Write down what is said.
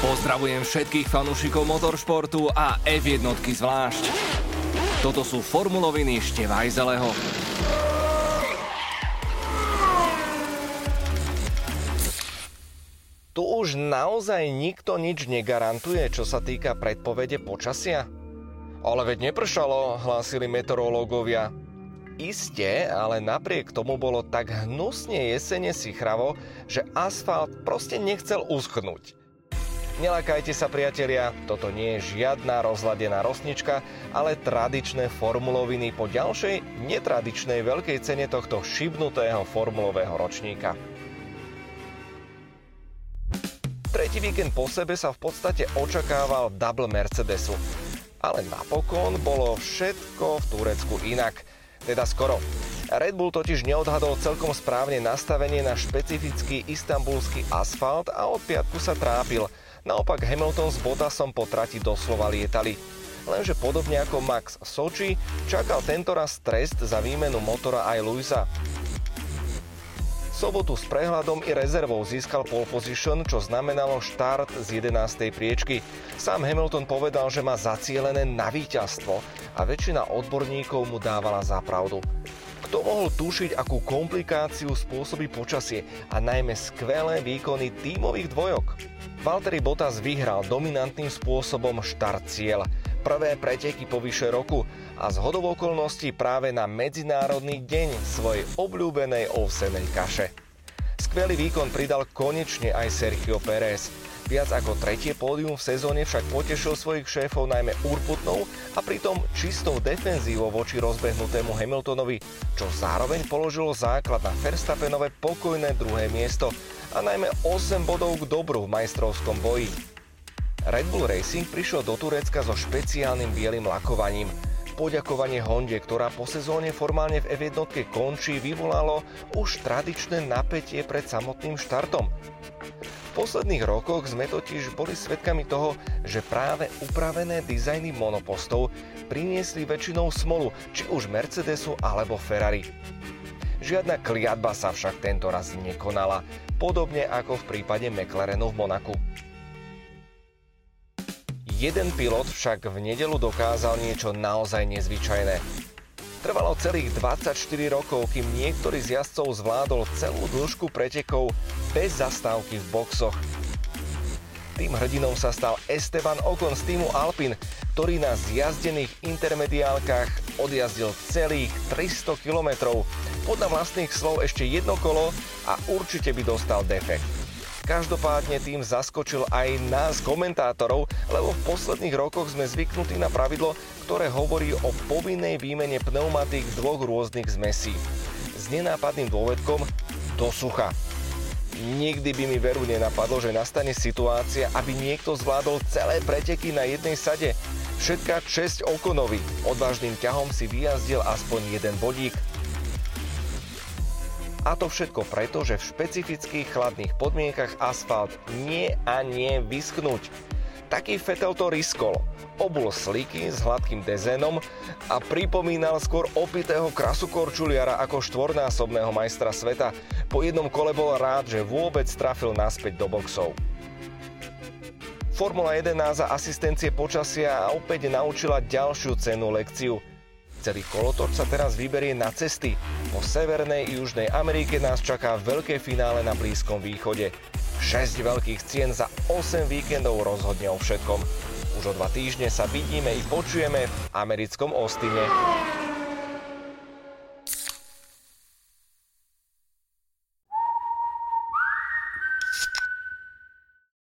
Pozdravujem všetkých fanúšikov motoršportu a F1 zvlášť. Toto sú formuloviny Števajzeleho. Tu už naozaj nikto nič negarantuje, čo sa týka predpovede počasia? Ale veď nepršalo, hlásili meteorológovia. Isté, ale napriek tomu bolo tak hnusne jesene sichravo, že asfalt proste nechcel uschnúť. Nelakajte sa priatelia, toto nie je žiadna rozladená rosnička, ale tradičné formuloviny po ďalšej netradičnej veľkej cene tohto šibnutého formulového ročníka. Tretí víkend po sebe sa v podstate očakával double Mercedesu. Ale napokon bolo všetko v Turecku inak. Teda skoro. Red Bull totiž neodhadol celkom správne nastavenie na špecifický istambulský asfalt a od piatku sa trápil – Naopak Hamilton s Bottasom po trati doslova lietali. Lenže podobne ako Max Sochi, čakal tentoraz trest za výmenu motora aj Luisa. sobotu s prehľadom i rezervou získal pole position, čo znamenalo štart z 11. priečky. Sám Hamilton povedal, že má zacielené na víťazstvo a väčšina odborníkov mu dávala za pravdu. Kto mohol tušiť, akú komplikáciu spôsobí počasie a najmä skvelé výkony tímových dvojok? Valtteri Bottas vyhral dominantným spôsobom štart cieľ. Prvé preteky po vyše roku a z hodov okolností práve na Medzinárodný deň svojej obľúbenej ovsenej kaše. Skvelý výkon pridal konečne aj Sergio Pérez. Viac ako tretie pódium v sezóne však potešil svojich šéfov najmä urputnou a pritom čistou defenzívou voči rozbehnutému Hamiltonovi, čo zároveň položilo základ na Verstappenové pokojné druhé miesto a najmä 8 bodov k dobru v majstrovskom boji. Red Bull Racing prišiel do Turecka so špeciálnym bielým lakovaním. Poďakovanie Honde, ktorá po sezóne formálne v F1 končí, vyvolalo už tradičné napätie pred samotným štartom. Posledných rokoch sme totiž boli svedkami toho, že práve upravené dizajny monopostov priniesli väčšinou smolu, či už Mercedesu alebo Ferrari. Žiadna kliatba sa však tento raz nekonala, podobne ako v prípade McLarenu v Monaku. Jeden pilot však v nedelu dokázal niečo naozaj nezvyčajné. Trvalo celých 24 rokov, kým niektorý z jazdcov zvládol celú dĺžku pretekov bez zastávky v boxoch. Tým hrdinom sa stal Esteban Ocon z týmu Alpine, ktorý na zjazdených intermediálkach odjazdil celých 300 km. Podľa vlastných slov ešte jedno kolo a určite by dostal defekt. Každopádne tým zaskočil aj nás, komentátorov, lebo v posledných rokoch sme zvyknutí na pravidlo, ktoré hovorí o povinnej výmene pneumatík dvoch rôznych zmesí. S nenápadným dôvedkom do sucha. Nikdy by mi veru nenapadlo, že nastane situácia, aby niekto zvládol celé preteky na jednej sade. Všetká česť Okonovi. Odvážnym ťahom si vyjazdil aspoň jeden bodík. A to všetko preto, že v špecifických chladných podmienkach asfalt nie a nie vyschnúť. Taký Fetel to riskol. Obul sliky s hladkým dezénom a pripomínal skôr opitého krasu korčuliara ako štvornásobného majstra sveta. Po jednom kole bol rád, že vôbec trafil naspäť do boxov. Formula 1 nás za asistencie počasia opäť naučila ďalšiu cenu lekciu. Celý kolotoč sa teraz vyberie na cesty. Po Severnej i Južnej Amerike nás čaká veľké finále na Blízkom východe. 6 veľkých cien za 8 víkendov rozhodne o všetkom. Už o dva týždne sa vidíme i počujeme v americkom Austine.